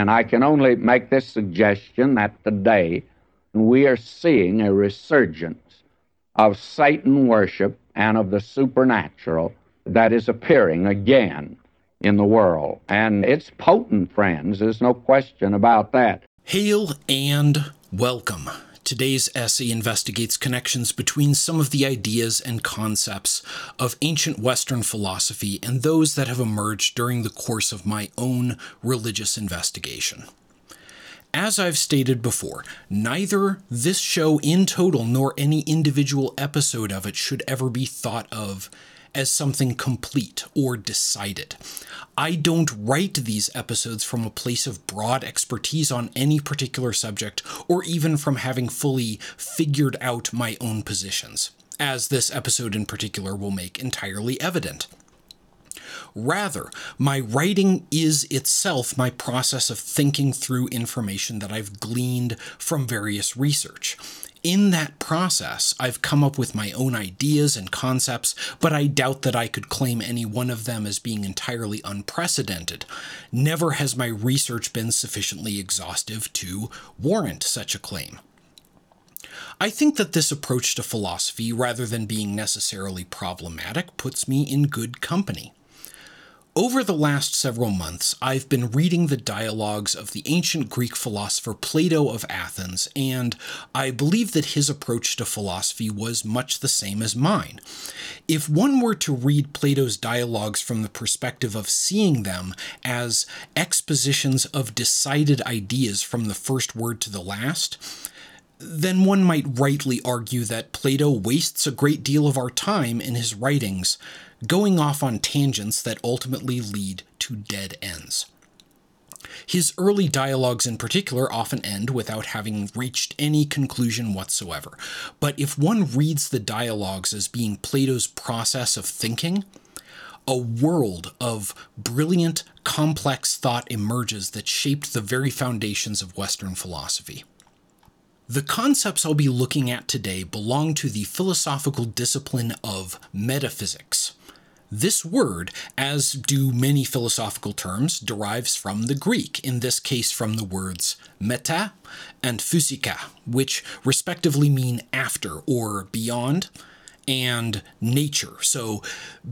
And I can only make this suggestion that today we are seeing a resurgence of Satan worship and of the supernatural that is appearing again in the world. And it's potent, friends. There's no question about that. Hail and welcome. Today's essay investigates connections between some of the ideas and concepts of ancient Western philosophy and those that have emerged during the course of my own religious investigation. As I've stated before, neither this show in total nor any individual episode of it should ever be thought of as something complete or decided. I don't write these episodes from a place of broad expertise on any particular subject or even from having fully figured out my own positions, as this episode in particular will make entirely evident. Rather, my writing is itself my process of thinking through information that I've gleaned from various research. In that process, I've come up with my own ideas and concepts, but I doubt that I could claim any one of them as being entirely unprecedented. Never has my research been sufficiently exhaustive to warrant such a claim. I think that this approach to philosophy, rather than being necessarily problematic, puts me in good company. Over the last several months, I've been reading the dialogues of the ancient Greek philosopher Plato of Athens, and I believe that his approach to philosophy was much the same as mine. If one were to read Plato's dialogues from the perspective of seeing them as expositions of decided ideas from the first word to the last, then one might rightly argue that Plato wastes a great deal of our time in his writings going off on tangents that ultimately lead to dead ends. His early dialogues, in particular, often end without having reached any conclusion whatsoever. But if one reads the dialogues as being Plato's process of thinking, a world of brilliant, complex thought emerges that shaped the very foundations of Western philosophy. The concepts I'll be looking at today belong to the philosophical discipline of metaphysics. This word, as do many philosophical terms, derives from the Greek, in this case from the words meta and physika, which respectively mean after or beyond, and nature, so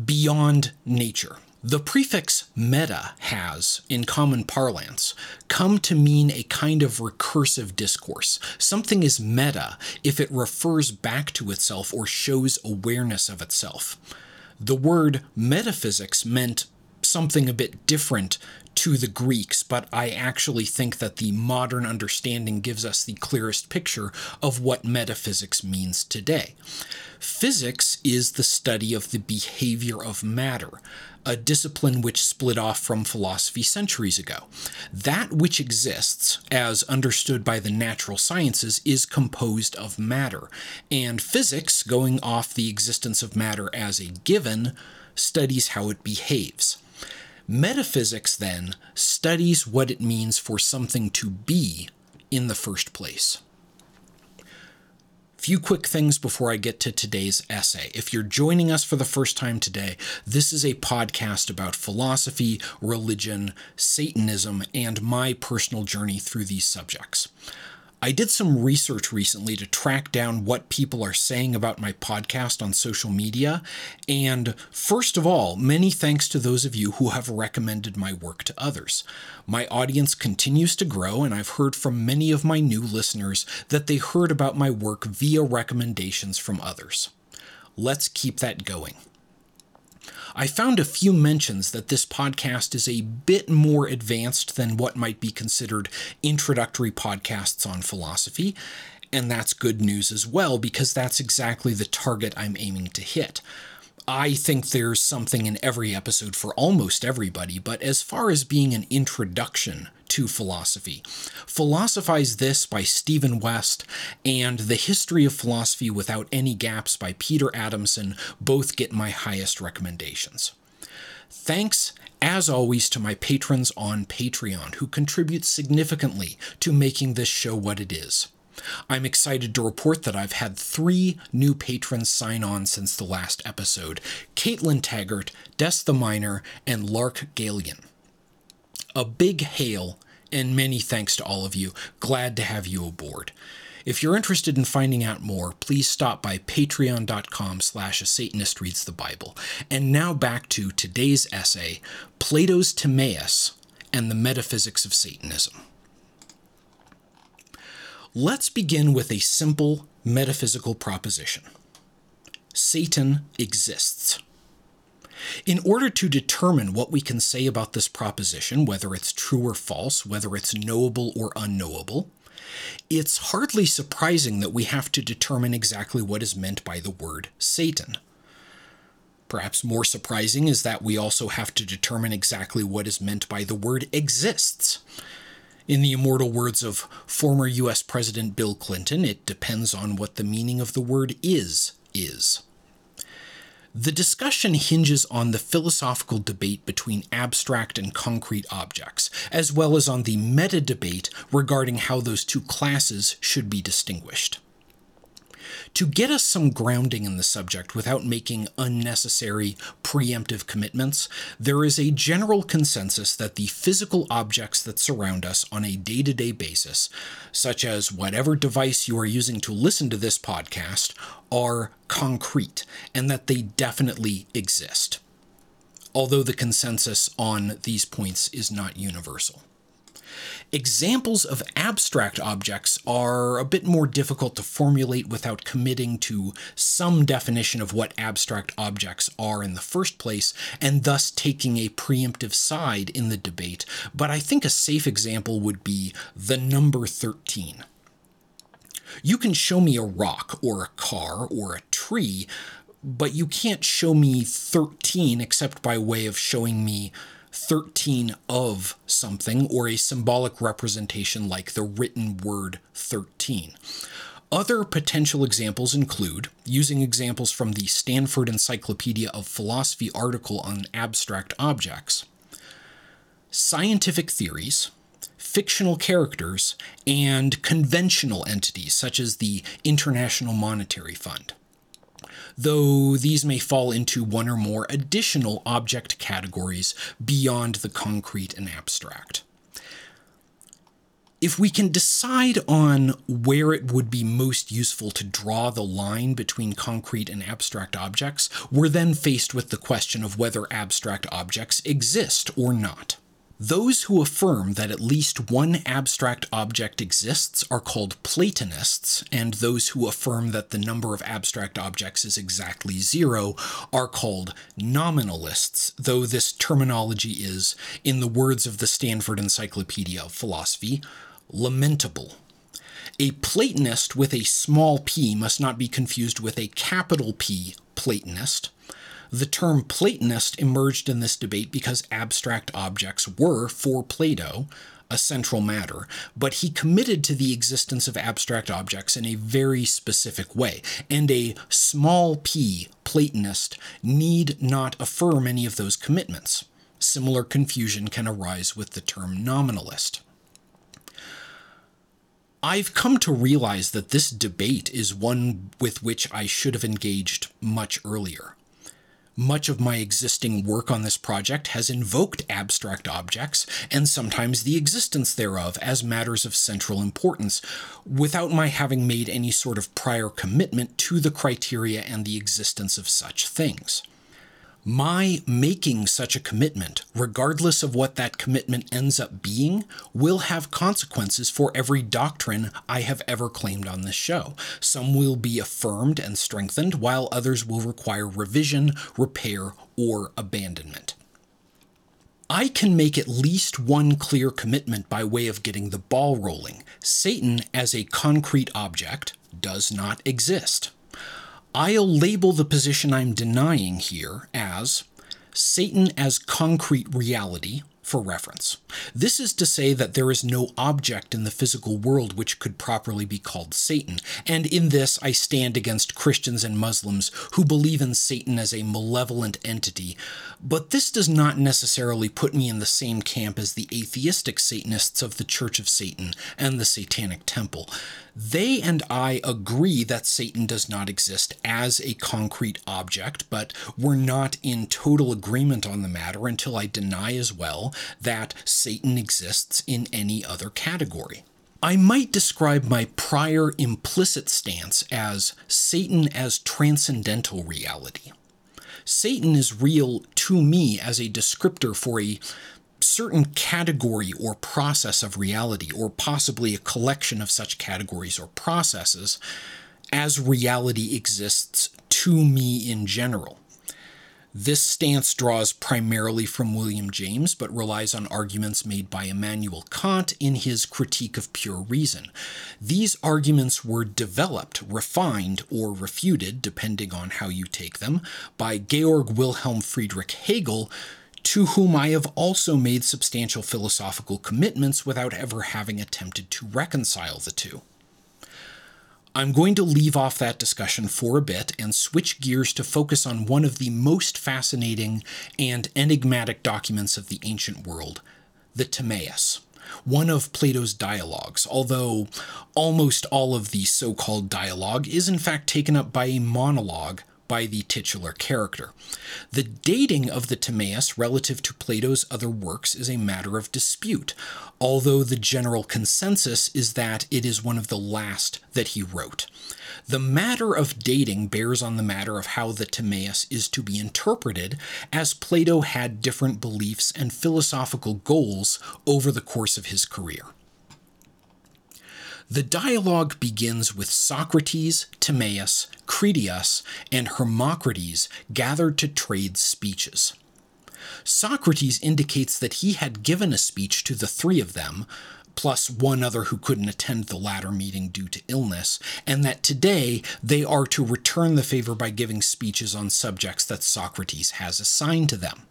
beyond nature. The prefix meta has, in common parlance, come to mean a kind of recursive discourse. Something is meta if it refers back to itself or shows awareness of itself. The word metaphysics meant something a bit different to the Greeks, but I actually think that the modern understanding gives us the clearest picture of what metaphysics means today. Physics is the study of the behavior of matter, a discipline which split off from philosophy centuries ago. That which exists, as understood by the natural sciences, is composed of matter, and physics, going off the existence of matter as a given, studies how it behaves. Metaphysics, then, studies what it means for something to be in the first place. Few quick things before I get to today's essay. If you're joining us for the first time today, this is a podcast about philosophy, religion, Satanism, and my personal journey through these subjects. I did some research recently to track down what people are saying about my podcast on social media. And first of all, many thanks to those of you who have recommended my work to others. My audience continues to grow, and I've heard from many of my new listeners that they heard about my work via recommendations from others. Let's keep that going. I found a few mentions that this podcast is a bit more advanced than what might be considered introductory podcasts on philosophy, and that's good news as well because that's exactly the target I'm aiming to hit. I think there's something in every episode for almost everybody, but as far as being an introduction to philosophy, Philosophize This by Stephen West and The History of Philosophy Without Any Gaps by Peter Adamson both get my highest recommendations. Thanks, as always, to my patrons on Patreon who contribute significantly to making this show what it is. I'm excited to report that I've had three new patrons sign on since the last episode Caitlin Taggart, Des the Miner, and Lark Galian. A big hail And many thanks to all of you. Glad to have you aboard. If you're interested in finding out more, please stop by patreon.com slash a Satanist reads the Bible. And now back to today's essay, Plato's Timaeus and the Metaphysics of Satanism. Let's begin with a simple metaphysical proposition. Satan exists. In order to determine what we can say about this proposition, whether it's true or false, whether it's knowable or unknowable, it's hardly surprising that we have to determine exactly what is meant by the word Satan. Perhaps more surprising is that we also have to determine exactly what is meant by the word exists. In the immortal words of former US President Bill Clinton, it depends on what the meaning of the word is is. The discussion hinges on the philosophical debate between abstract and concrete objects, as well as on the meta debate regarding how those two classes should be distinguished. To get us some grounding in the subject without making unnecessary preemptive commitments, there is a general consensus that the physical objects that surround us on a day to day basis, such as whatever device you are using to listen to this podcast, are concrete and that they definitely exist. Although the consensus on these points is not universal. Examples of abstract objects are a bit more difficult to formulate without committing to some definition of what abstract objects are in the first place, and thus taking a preemptive side in the debate, but I think a safe example would be the number 13. You can show me a rock or a car or a tree, but you can't show me 13 except by way of showing me 13 of something or a symbolic representation like the written word 13. Other potential examples include using examples from the Stanford Encyclopedia of Philosophy article on abstract objects, scientific theories, fictional characters, and conventional entities such as the International Monetary Fund though these may fall into one or more additional object categories beyond the concrete and abstract. If we can decide on where it would be most useful to draw the line between concrete and abstract objects, we're then faced with the question of whether abstract objects exist or not. Those who affirm that at least one abstract object exists are called Platonists, and those who affirm that the number of abstract objects is exactly zero are called nominalists, though this terminology is, in the words of the Stanford Encyclopedia of Philosophy, lamentable. A Platonist with a small p must not be confused with a capital P Platonist the term Platonist emerged in this debate because abstract objects were, for Plato, a central matter, but he committed to the existence of abstract objects in a very specific way, and a small p Platonist need not affirm any of those commitments. Similar confusion can arise with the term nominalist. I've come to realize that this debate is one with which I should have engaged much earlier. Much of my existing work on this project has invoked abstract objects, and sometimes the existence thereof, as matters of central importance, without my having made any sort of prior commitment to the criteria and the existence of such things. My making such a commitment, regardless of what that commitment ends up being, will have consequences for every doctrine I have ever claimed on this show. Some will be affirmed and strengthened, while others will require revision, repair, or abandonment. I can make at least one clear commitment by way of getting the ball rolling. Satan, as a concrete object, does not exist. I'll label the position I'm denying here as Satan as concrete reality for reference. This is to say that there is no object in the physical world which could properly be called Satan, and in this I stand against Christians and Muslims who believe in Satan as a malevolent entity, but this does not necessarily put me in the same camp as the atheistic Satanists of the Church of Satan and the Satanic Temple. They and I agree that Satan does not exist as a concrete object, but we're not in total agreement on the matter until I deny as well that Satan exists in any other category. I might describe my prior implicit stance as Satan as transcendental reality. Satan is real to me as a descriptor for a certain category or process of reality, or possibly a collection of such categories or processes, as reality exists to me in general. This stance draws primarily from William James, but relies on arguments made by Immanuel Kant in his Critique of Pure Reason. These arguments were developed, refined, or refuted, depending on how you take them, by Georg Wilhelm Friedrich Hegel, to whom I have also made substantial philosophical commitments without ever having attempted to reconcile the two. I'm going to leave off that discussion for a bit and switch gears to focus on one of the most fascinating and enigmatic documents of the ancient world, the Timaeus, one of Plato's dialogues, although almost all of the so called dialogue is in fact taken up by a monologue by the titular character. The dating of the Timaeus relative to Plato's other works is a matter of dispute, although the general consensus is that it is one of the last that he wrote. The matter of dating bears on the matter of how the Timaeus is to be interpreted, as Plato had different beliefs and philosophical goals over the course of his career. The dialogue begins with Socrates, Timaeus, Critias, and Hermocrates gathered to trade speeches. Socrates indicates that he had given a speech to the three of them, plus one other who couldn't attend the latter meeting due to illness, and that today they are to return the favor by giving speeches on subjects that Socrates has assigned to them.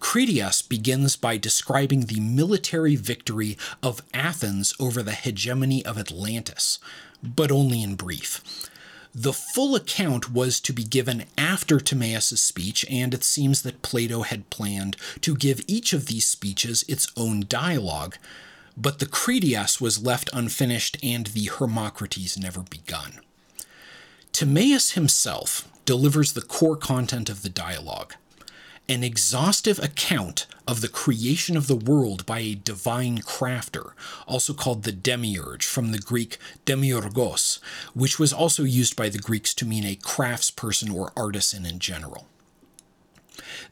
Critias begins by describing the military victory of Athens over the hegemony of Atlantis, but only in brief. The full account was to be given after Timaeus' speech, and it seems that Plato had planned to give each of these speeches its own dialogue, but the Critias was left unfinished and the Hermocrates never begun. Timaeus himself delivers the core content of the dialogue an exhaustive account of the creation of the world by a divine crafter, also called the demiurge, from the Greek demiurgos, which was also used by the Greeks to mean a craftsperson or artisan in general.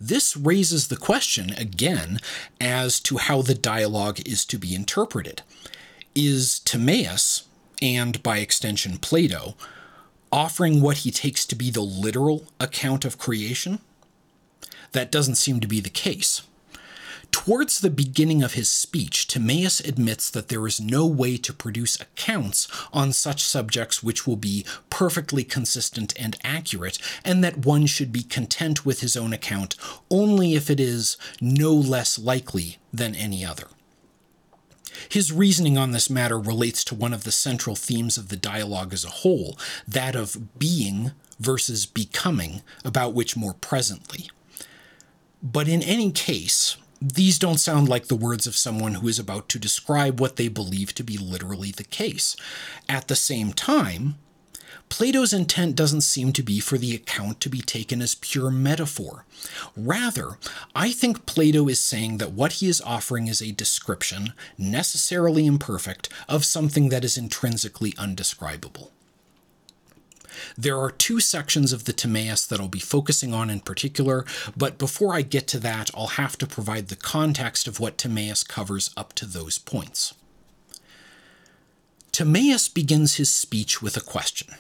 This raises the question again as to how the dialogue is to be interpreted. Is Timaeus, and by extension Plato, offering what he takes to be the literal account of creation? That doesn't seem to be the case. Towards the beginning of his speech, Timaeus admits that there is no way to produce accounts on such subjects which will be perfectly consistent and accurate, and that one should be content with his own account only if it is no less likely than any other. His reasoning on this matter relates to one of the central themes of the dialogue as a whole, that of being versus becoming, about which more presently. But in any case, these don't sound like the words of someone who is about to describe what they believe to be literally the case. At the same time, Plato's intent doesn't seem to be for the account to be taken as pure metaphor. Rather, I think Plato is saying that what he is offering is a description, necessarily imperfect, of something that is intrinsically undescribable. There are two sections of the Timaeus that I'll be focusing on in particular, but before I get to that, I'll have to provide the context of what Timaeus covers up to those points. Timaeus begins his speech with a question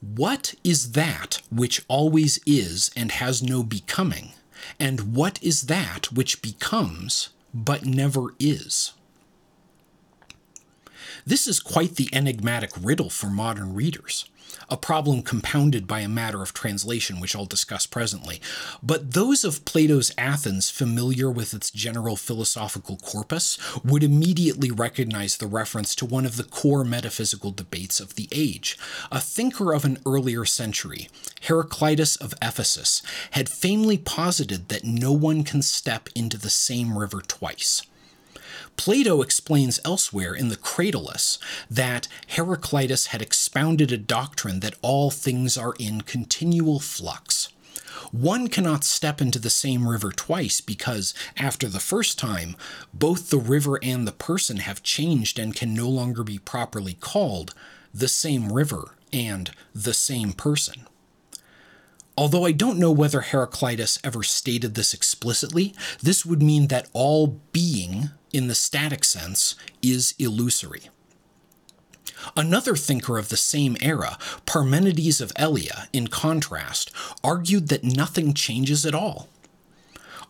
What is that which always is and has no becoming? And what is that which becomes but never is? This is quite the enigmatic riddle for modern readers, a problem compounded by a matter of translation, which I'll discuss presently. But those of Plato's Athens familiar with its general philosophical corpus would immediately recognize the reference to one of the core metaphysical debates of the age. A thinker of an earlier century, Heraclitus of Ephesus, had famely posited that no one can step into the same river twice. Plato explains elsewhere in the Cratylus that Heraclitus had expounded a doctrine that all things are in continual flux. One cannot step into the same river twice because, after the first time, both the river and the person have changed and can no longer be properly called the same river and the same person. Although I don't know whether Heraclitus ever stated this explicitly, this would mean that all being, in the static sense, is illusory. Another thinker of the same era, Parmenides of Elea, in contrast, argued that nothing changes at all.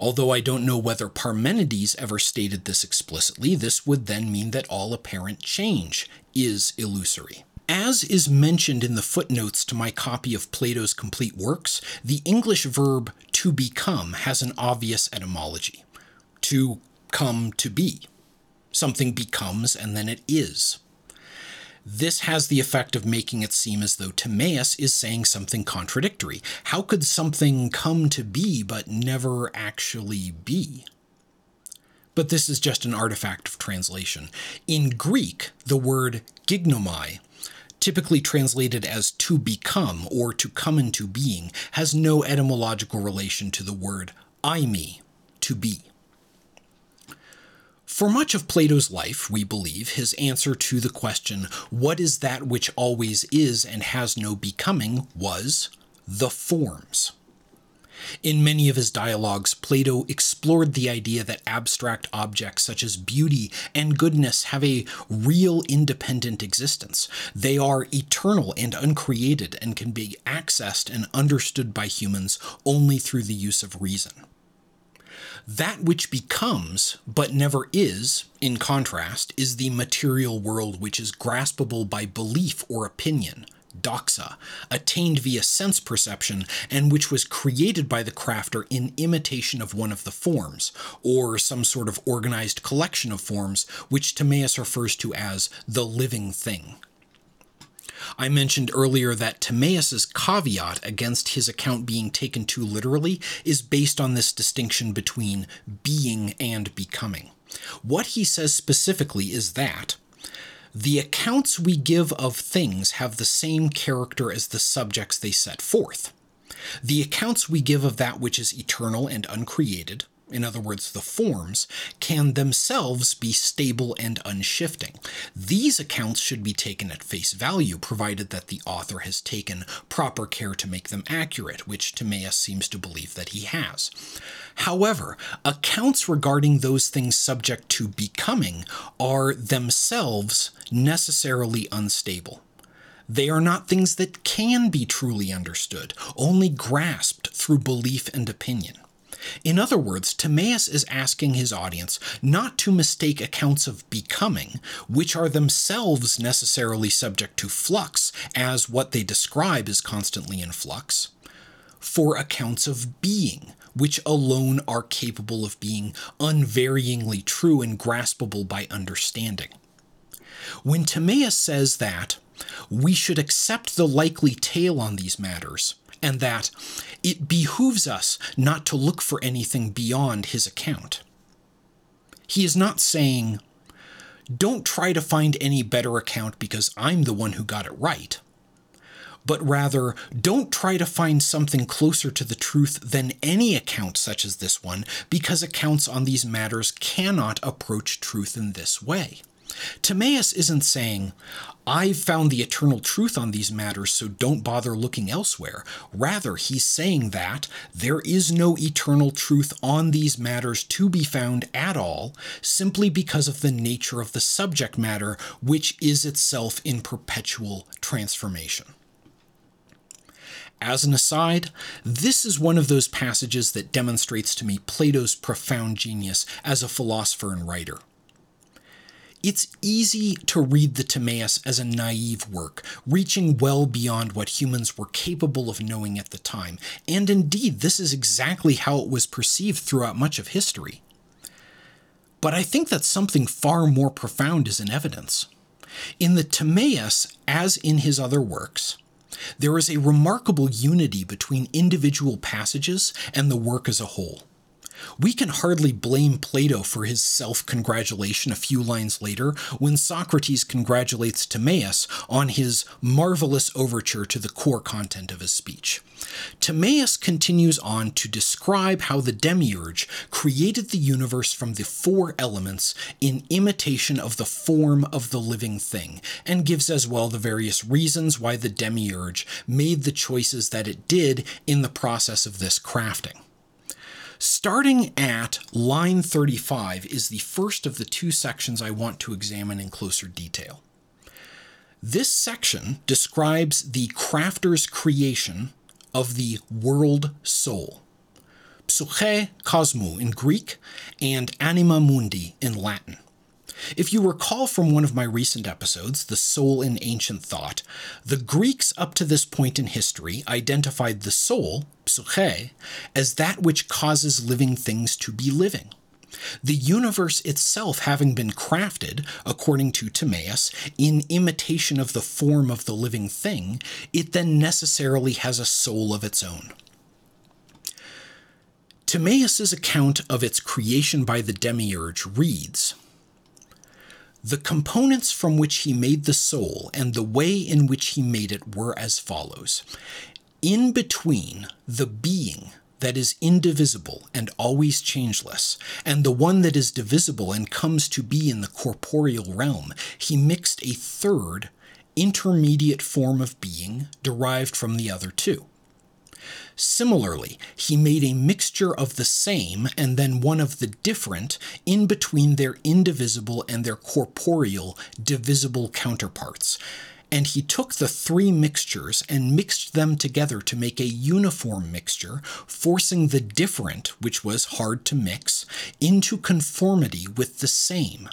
Although I don't know whether Parmenides ever stated this explicitly, this would then mean that all apparent change is illusory. As is mentioned in the footnotes to my copy of Plato's complete works, the English verb to become has an obvious etymology to come to be. Something becomes and then it is. This has the effect of making it seem as though Timaeus is saying something contradictory. How could something come to be but never actually be? But this is just an artifact of translation. In Greek, the word gignomai typically translated as to become or to come into being, has no etymological relation to the word eimi, to be. For much of Plato's life, we believe, his answer to the question, what is that which always is and has no becoming, was the forms. In many of his dialogues, Plato explored the idea that abstract objects such as beauty and goodness have a real independent existence. They are eternal and uncreated and can be accessed and understood by humans only through the use of reason. That which becomes, but never is, in contrast, is the material world which is graspable by belief or opinion, doxa, attained via sense perception, and which was created by the crafter in imitation of one of the forms, or some sort of organized collection of forms, which Timaeus refers to as the living thing. I mentioned earlier that Timaeus's caveat against his account being taken too literally is based on this distinction between being and becoming. What he says specifically is that the accounts we give of things have the same character as the subjects they set forth. The accounts we give of that which is eternal and uncreated, in other words, the forms, can themselves be stable and unshifting. These accounts should be taken at face value, provided that the author has taken proper care to make them accurate, which Timaeus seems to believe that he has. However, accounts regarding those things subject to becoming are themselves necessarily unstable. They are not things that can be truly understood, only grasped through belief and opinion. In other words, Timaeus is asking his audience not to mistake accounts of becoming, which are themselves necessarily subject to flux, as what they describe is constantly in flux, for accounts of being, which alone are capable of being unvaryingly true and graspable by understanding. When Timaeus says that, we should accept the likely tale on these matters, and that it behooves us not to look for anything beyond his account. He is not saying, don't try to find any better account because I'm the one who got it right. But rather, don't try to find something closer to the truth than any account such as this one, because accounts on these matters cannot approach truth in this way. Timaeus isn't saying, I've found the eternal truth on these matters, so don't bother looking elsewhere. Rather, he's saying that there is no eternal truth on these matters to be found at all, simply because of the nature of the subject matter, which is itself in perpetual transformation. As an aside, this is one of those passages that demonstrates to me Plato's profound genius as a philosopher and writer. It's easy to read the Timaeus as a naive work, reaching well beyond what humans were capable of knowing at the time, and indeed, this is exactly how it was perceived throughout much of history. But I think that something far more profound is in evidence. In the Timaeus, as in his other works, there is a remarkable unity between individual passages and the work as a whole. We can hardly blame Plato for his self congratulation a few lines later when Socrates congratulates Timaeus on his marvelous overture to the core content of his speech. Timaeus continues on to describe how the demiurge created the universe from the four elements in imitation of the form of the living thing, and gives as well the various reasons why the demiurge made the choices that it did in the process of this crafting. Starting at line 35 is the first of the two sections I want to examine in closer detail. This section describes the crafter's creation of the world soul, psyche cosmou in Greek and anima mundi in Latin. If you recall from one of my recent episodes, The Soul in Ancient Thought, the Greeks up to this point in history identified the soul, psyche, as that which causes living things to be living. The universe itself having been crafted, according to Timaeus, in imitation of the form of the living thing, it then necessarily has a soul of its own. Timaeus's account of its creation by the demiurge reads the components from which he made the soul and the way in which he made it were as follows. In between the being that is indivisible and always changeless, and the one that is divisible and comes to be in the corporeal realm, he mixed a third, intermediate form of being derived from the other two. Similarly, he made a mixture of the same and then one of the different in between their indivisible and their corporeal divisible counterparts. And he took the three mixtures and mixed them together to make a uniform mixture, forcing the different, which was hard to mix, into conformity with the same.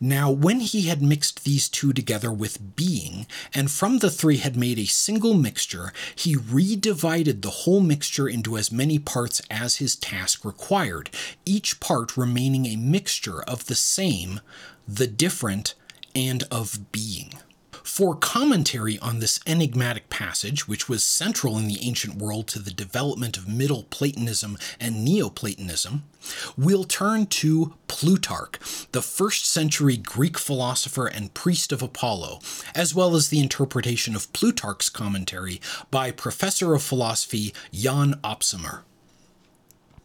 Now, when he had mixed these two together with being, and from the three had made a single mixture, he redivided the whole mixture into as many parts as his task required, each part remaining a mixture of the same, the different, and of being. For commentary on this enigmatic passage, which was central in the ancient world to the development of Middle Platonism and Neoplatonism, we'll turn to Plutarch, the first century Greek philosopher and priest of Apollo, as well as the interpretation of Plutarch's commentary by professor of philosophy Jan Opsomer.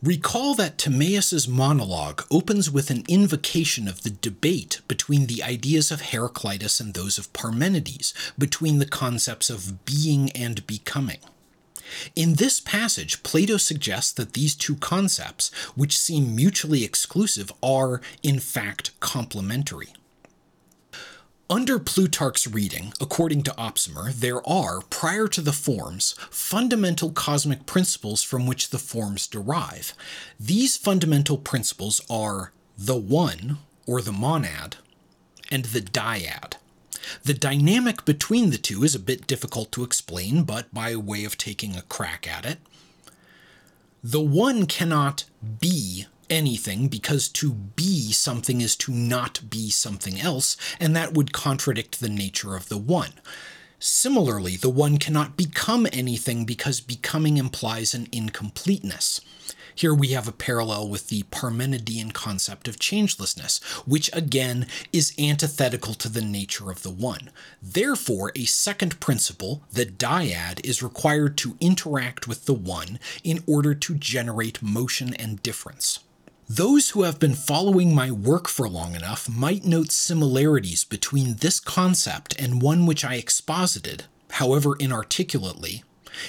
Recall that Timaeus's monologue opens with an invocation of the debate between the ideas of Heraclitus and those of Parmenides, between the concepts of being and becoming. In this passage, Plato suggests that these two concepts, which seem mutually exclusive, are, in fact, complementary. Under Plutarch's reading, according to Opsomer, there are, prior to the forms, fundamental cosmic principles from which the forms derive. These fundamental principles are the one, or the monad, and the dyad. The dynamic between the two is a bit difficult to explain, but by way of taking a crack at it, the one cannot be anything because to be something is to not be something else, and that would contradict the nature of the one. Similarly, the one cannot become anything because becoming implies an incompleteness. Here we have a parallel with the Parmenidean concept of changelessness, which again is antithetical to the nature of the one. Therefore, a second principle, the dyad, is required to interact with the one in order to generate motion and difference. Those who have been following my work for long enough might note similarities between this concept and one which I exposited, however inarticulately,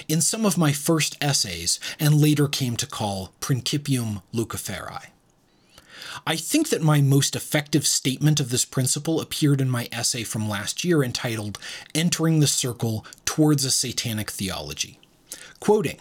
in some of my first essays and later came to call Principium Luciferi. I think that my most effective statement of this principle appeared in my essay from last year entitled Entering the Circle Towards a Satanic Theology. Quoting,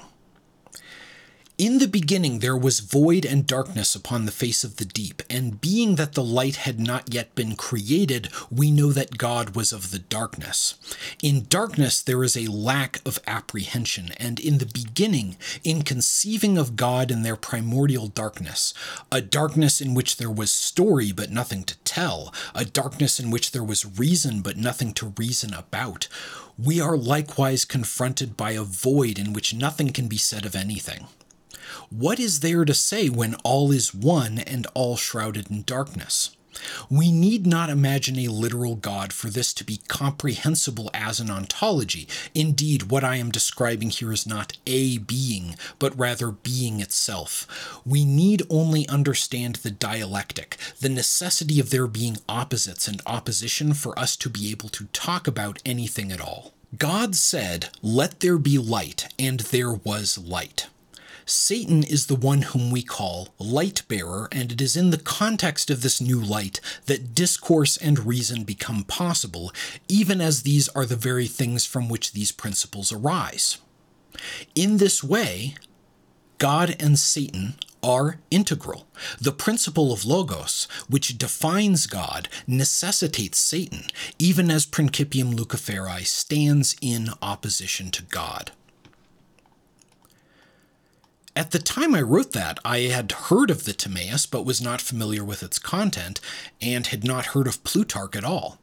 in the beginning there was void and darkness upon the face of the deep, and being that the light had not yet been created, we know that God was of the darkness. In darkness there is a lack of apprehension, and in the beginning, in conceiving of God in their primordial darkness, a darkness in which there was story but nothing to tell, a darkness in which there was reason but nothing to reason about, we are likewise confronted by a void in which nothing can be said of anything. What is there to say when all is one and all shrouded in darkness? We need not imagine a literal God for this to be comprehensible as an ontology. Indeed, what I am describing here is not a being, but rather being itself. We need only understand the dialectic, the necessity of there being opposites and opposition for us to be able to talk about anything at all. God said, Let there be light, and there was light. Satan is the one whom we call light bearer, and it is in the context of this new light that discourse and reason become possible, even as these are the very things from which these principles arise. In this way, God and Satan are integral. The principle of Logos, which defines God, necessitates Satan, even as Principium Luciferi stands in opposition to God. At the time I wrote that, I had heard of the Timaeus but was not familiar with its content and had not heard of Plutarch at all.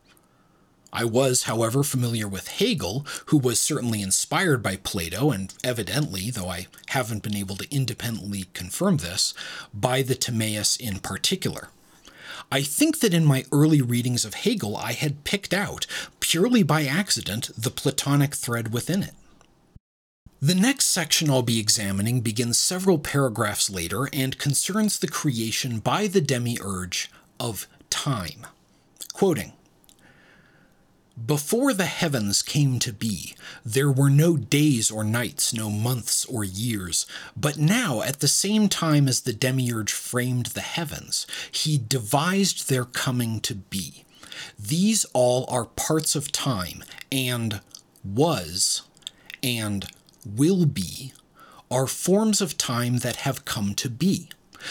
I was, however, familiar with Hegel, who was certainly inspired by Plato, and evidently, though I haven't been able to independently confirm this, by the Timaeus in particular. I think that in my early readings of Hegel, I had picked out, purely by accident, the Platonic thread within it. The next section I'll be examining begins several paragraphs later and concerns the creation by the demiurge of time. Quoting Before the heavens came to be, there were no days or nights, no months or years. But now, at the same time as the demiurge framed the heavens, he devised their coming to be. These all are parts of time, and was, and will be are forms of time that have come to be.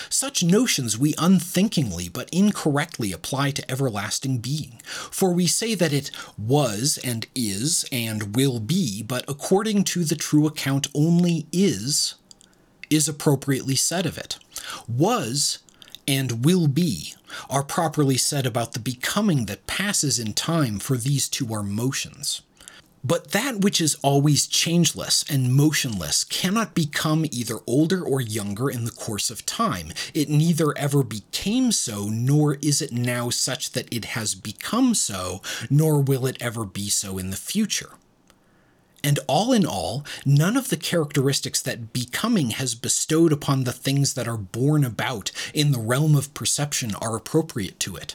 Such notions we unthinkingly but incorrectly apply to everlasting being, for we say that it was and is and will be, but according to the true account only is, is appropriately said of it. Was and will be are properly said about the becoming that passes in time, for these two are motions. But that which is always changeless and motionless cannot become either older or younger in the course of time. It neither ever became so, nor is it now such that it has become so, nor will it ever be so in the future. And all in all, none of the characteristics that becoming has bestowed upon the things that are born about in the realm of perception are appropriate to it.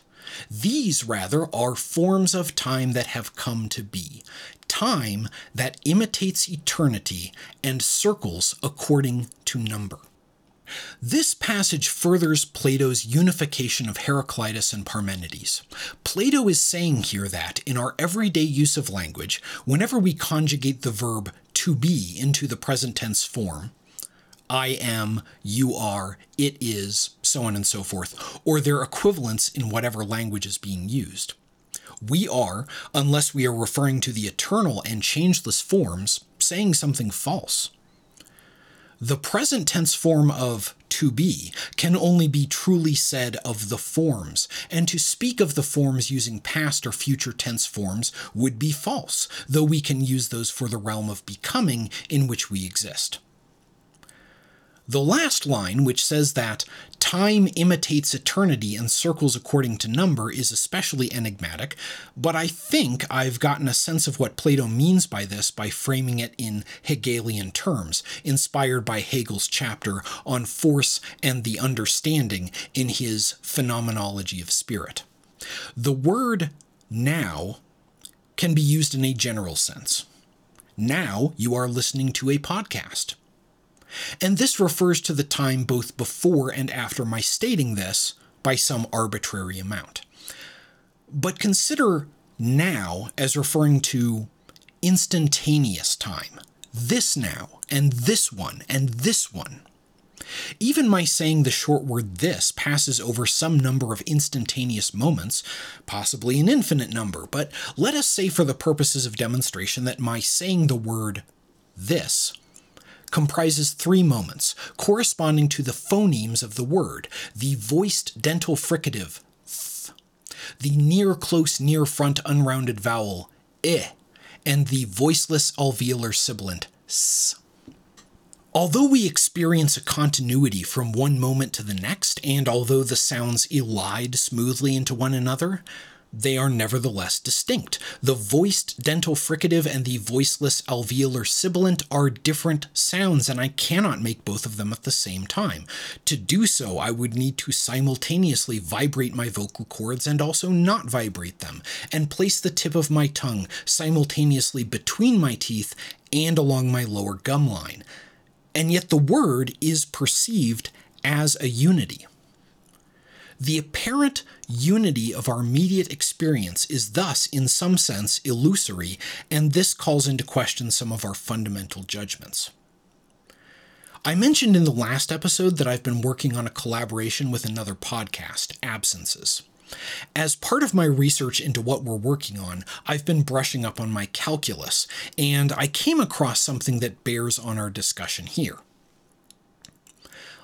These, rather, are forms of time that have come to be, time that imitates eternity and circles according to number. This passage furthers Plato's unification of Heraclitus and Parmenides. Plato is saying here that, in our everyday use of language, whenever we conjugate the verb to be into the present tense form, I am, you are, it is, so on and so forth, or their equivalents in whatever language is being used. We are, unless we are referring to the eternal and changeless forms, saying something false. The present tense form of to be can only be truly said of the forms, and to speak of the forms using past or future tense forms would be false, though we can use those for the realm of becoming in which we exist. The last line, which says that time imitates eternity and circles according to number, is especially enigmatic, but I think I've gotten a sense of what Plato means by this by framing it in Hegelian terms, inspired by Hegel's chapter on force and the understanding in his Phenomenology of Spirit. The word now can be used in a general sense. Now you are listening to a podcast. And this refers to the time both before and after my stating this by some arbitrary amount. But consider now as referring to instantaneous time. This now, and this one, and this one. Even my saying the short word this passes over some number of instantaneous moments, possibly an infinite number, but let us say for the purposes of demonstration that my saying the word this comprises three moments corresponding to the phonemes of the word the voiced dental fricative th, the near close near front unrounded vowel i, and the voiceless alveolar sibilant s. Although we experience a continuity from one moment to the next, and although the sounds elide smoothly into one another, they are nevertheless distinct. The voiced dental fricative and the voiceless alveolar sibilant are different sounds, and I cannot make both of them at the same time. To do so, I would need to simultaneously vibrate my vocal cords and also not vibrate them, and place the tip of my tongue simultaneously between my teeth and along my lower gum line. And yet the word is perceived as a unity. The apparent unity of our immediate experience is thus, in some sense, illusory, and this calls into question some of our fundamental judgments. I mentioned in the last episode that I've been working on a collaboration with another podcast, Absences. As part of my research into what we're working on, I've been brushing up on my calculus, and I came across something that bears on our discussion here.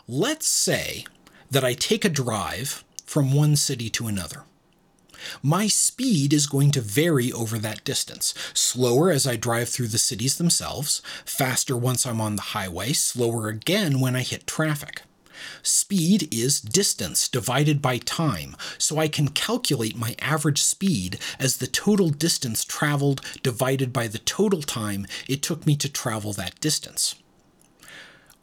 Let's say that I take a drive from one city to another. My speed is going to vary over that distance. Slower as I drive through the cities themselves, faster once I'm on the highway, slower again when I hit traffic. Speed is distance divided by time, so I can calculate my average speed as the total distance traveled divided by the total time it took me to travel that distance.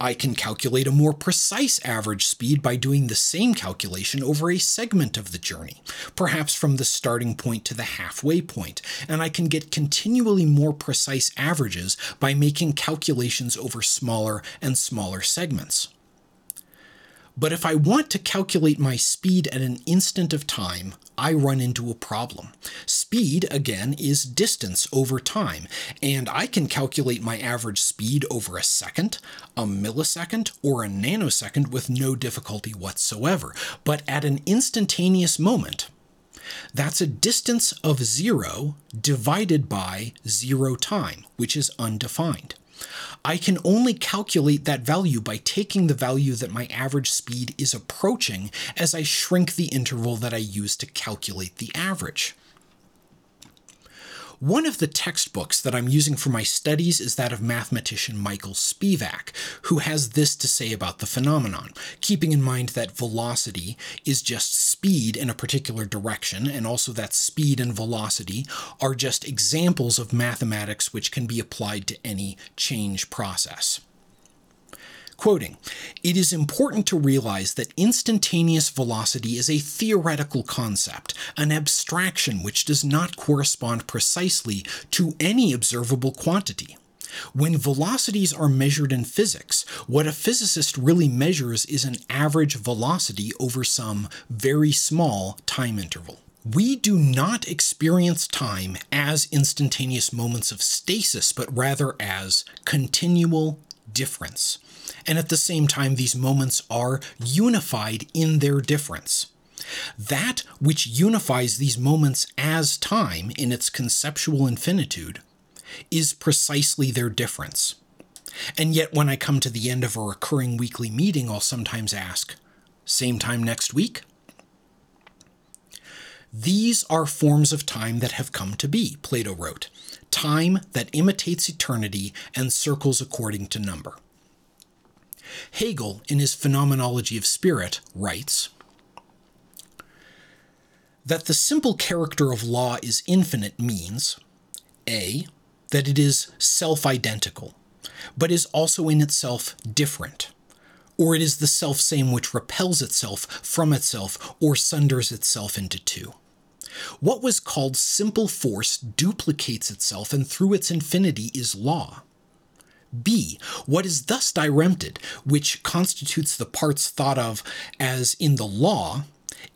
I can calculate a more precise average speed by doing the same calculation over a segment of the journey, perhaps from the starting point to the halfway point, and I can get continually more precise averages by making calculations over smaller and smaller segments. But if I want to calculate my speed at an instant of time, I run into a problem. Speed, again, is distance over time, and I can calculate my average speed over a second, a millisecond, or a nanosecond with no difficulty whatsoever. But at an instantaneous moment, that's a distance of zero divided by zero time, which is undefined. I can only calculate that value by taking the value that my average speed is approaching as I shrink the interval that I use to calculate the average. One of the textbooks that I'm using for my studies is that of mathematician Michael Spivak, who has this to say about the phenomenon, keeping in mind that velocity is just speed in a particular direction, and also that speed and velocity are just examples of mathematics which can be applied to any change process. Quoting, it is important to realize that instantaneous velocity is a theoretical concept, an abstraction which does not correspond precisely to any observable quantity. When velocities are measured in physics, what a physicist really measures is an average velocity over some very small time interval. We do not experience time as instantaneous moments of stasis, but rather as continual difference and at the same time, these moments are unified in their difference. That which unifies these moments as time in its conceptual infinitude is precisely their difference. And yet, when I come to the end of a recurring weekly meeting, I'll sometimes ask, Same time next week? These are forms of time that have come to be, Plato wrote. Time that imitates eternity and circles according to number. Hegel, in his Phenomenology of Spirit, writes that the simple character of law is infinite means A, that it is self identical, but is also in itself different, or it is the self same which repels itself from itself or sunders itself into two. What was called simple force duplicates itself, and through its infinity is law. B. What is thus dirempted, which constitutes the parts thought of as in the law,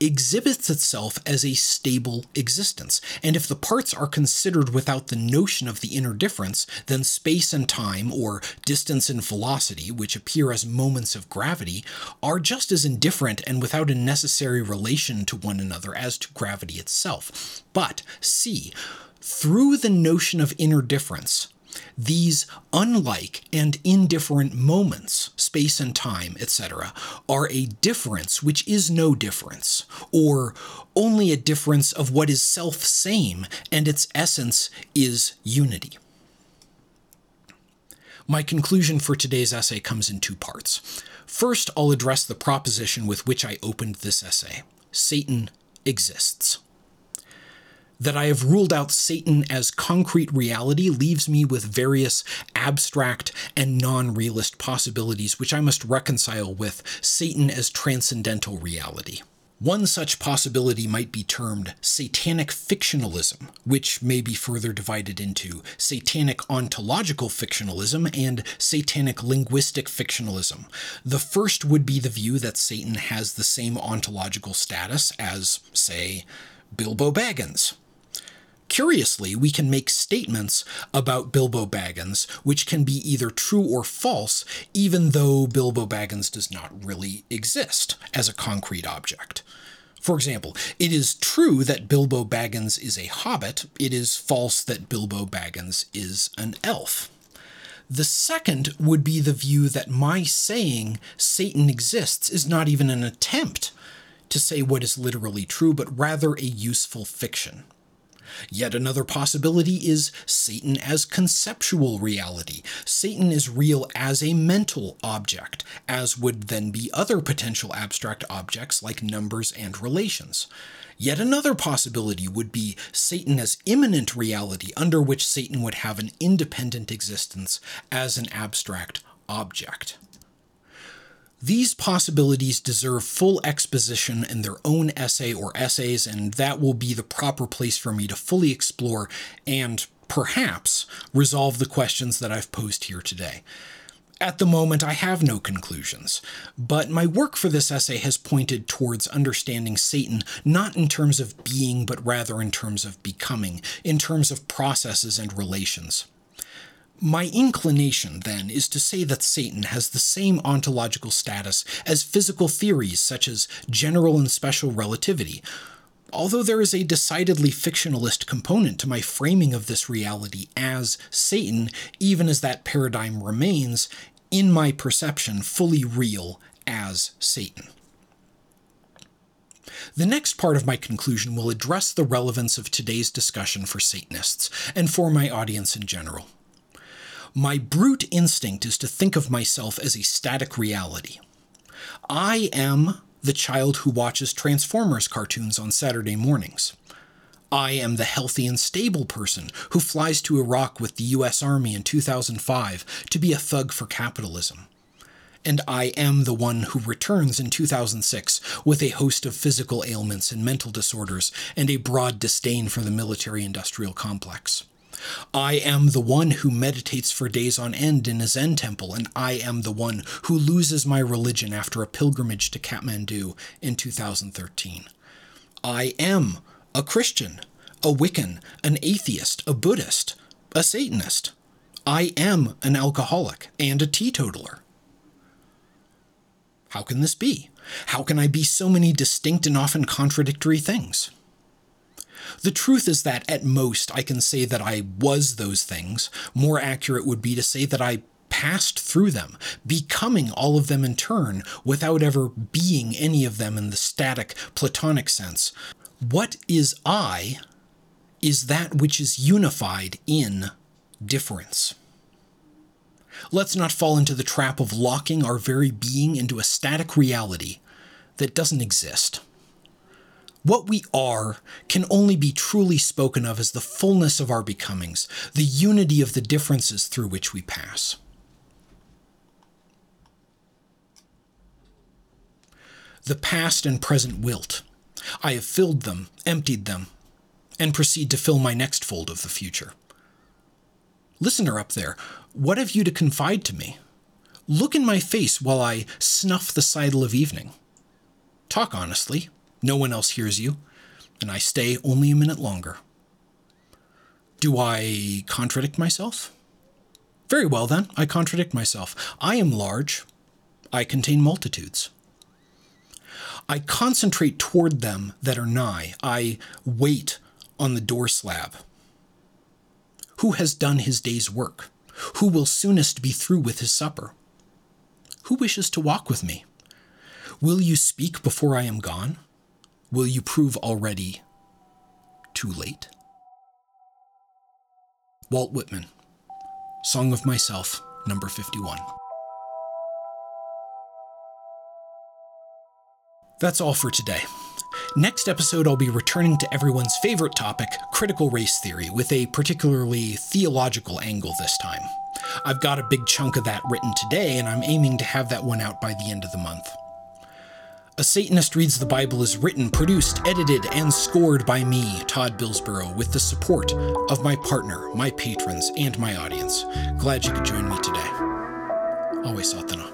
exhibits itself as a stable existence. And if the parts are considered without the notion of the inner difference, then space and time, or distance and velocity, which appear as moments of gravity, are just as indifferent and without a necessary relation to one another as to gravity itself. But C. Through the notion of inner difference, these unlike and indifferent moments, space and time, etc., are a difference which is no difference, or only a difference of what is self same and its essence is unity. My conclusion for today's essay comes in two parts. First, I'll address the proposition with which I opened this essay Satan exists. That I have ruled out Satan as concrete reality leaves me with various abstract and non realist possibilities, which I must reconcile with Satan as transcendental reality. One such possibility might be termed satanic fictionalism, which may be further divided into satanic ontological fictionalism and satanic linguistic fictionalism. The first would be the view that Satan has the same ontological status as, say, Bilbo Baggins, Curiously, we can make statements about Bilbo Baggins which can be either true or false, even though Bilbo Baggins does not really exist as a concrete object. For example, it is true that Bilbo Baggins is a hobbit, it is false that Bilbo Baggins is an elf. The second would be the view that my saying Satan exists is not even an attempt to say what is literally true, but rather a useful fiction. Yet another possibility is Satan as conceptual reality. Satan is real as a mental object, as would then be other potential abstract objects like numbers and relations. Yet another possibility would be Satan as immanent reality, under which Satan would have an independent existence as an abstract object. These possibilities deserve full exposition in their own essay or essays, and that will be the proper place for me to fully explore and perhaps resolve the questions that I've posed here today. At the moment, I have no conclusions, but my work for this essay has pointed towards understanding Satan not in terms of being, but rather in terms of becoming, in terms of processes and relations. My inclination, then, is to say that Satan has the same ontological status as physical theories such as general and special relativity, although there is a decidedly fictionalist component to my framing of this reality as Satan, even as that paradigm remains, in my perception, fully real as Satan. The next part of my conclusion will address the relevance of today's discussion for Satanists and for my audience in general. My brute instinct is to think of myself as a static reality. I am the child who watches Transformers cartoons on Saturday mornings. I am the healthy and stable person who flies to Iraq with the US Army in 2005 to be a thug for capitalism. And I am the one who returns in 2006 with a host of physical ailments and mental disorders and a broad disdain for the military industrial complex. I am the one who meditates for days on end in a Zen temple, and I am the one who loses my religion after a pilgrimage to Kathmandu in 2013. I am a Christian, a Wiccan, an atheist, a Buddhist, a Satanist. I am an alcoholic and a teetotaler. How can this be? How can I be so many distinct and often contradictory things? The truth is that at most I can say that I was those things. More accurate would be to say that I passed through them, becoming all of them in turn without ever being any of them in the static Platonic sense. What is I is that which is unified in difference. Let's not fall into the trap of locking our very being into a static reality that doesn't exist. What we are can only be truly spoken of as the fullness of our becomings, the unity of the differences through which we pass. The past and present wilt. I have filled them, emptied them, and proceed to fill my next fold of the future. Listener up there, what have you to confide to me? Look in my face while I snuff the sidle of evening. Talk honestly. No one else hears you, and I stay only a minute longer. Do I contradict myself? Very well, then, I contradict myself. I am large. I contain multitudes. I concentrate toward them that are nigh. I wait on the door slab. Who has done his day's work? Who will soonest be through with his supper? Who wishes to walk with me? Will you speak before I am gone? Will you prove already too late? Walt Whitman, Song of Myself, number 51. That's all for today. Next episode, I'll be returning to everyone's favorite topic, critical race theory, with a particularly theological angle this time. I've got a big chunk of that written today, and I'm aiming to have that one out by the end of the month. A Satanist Reads the Bible is written, produced, edited, and scored by me, Todd Billsborough, with the support of my partner, my patrons, and my audience. Glad you could join me today. Always Satana.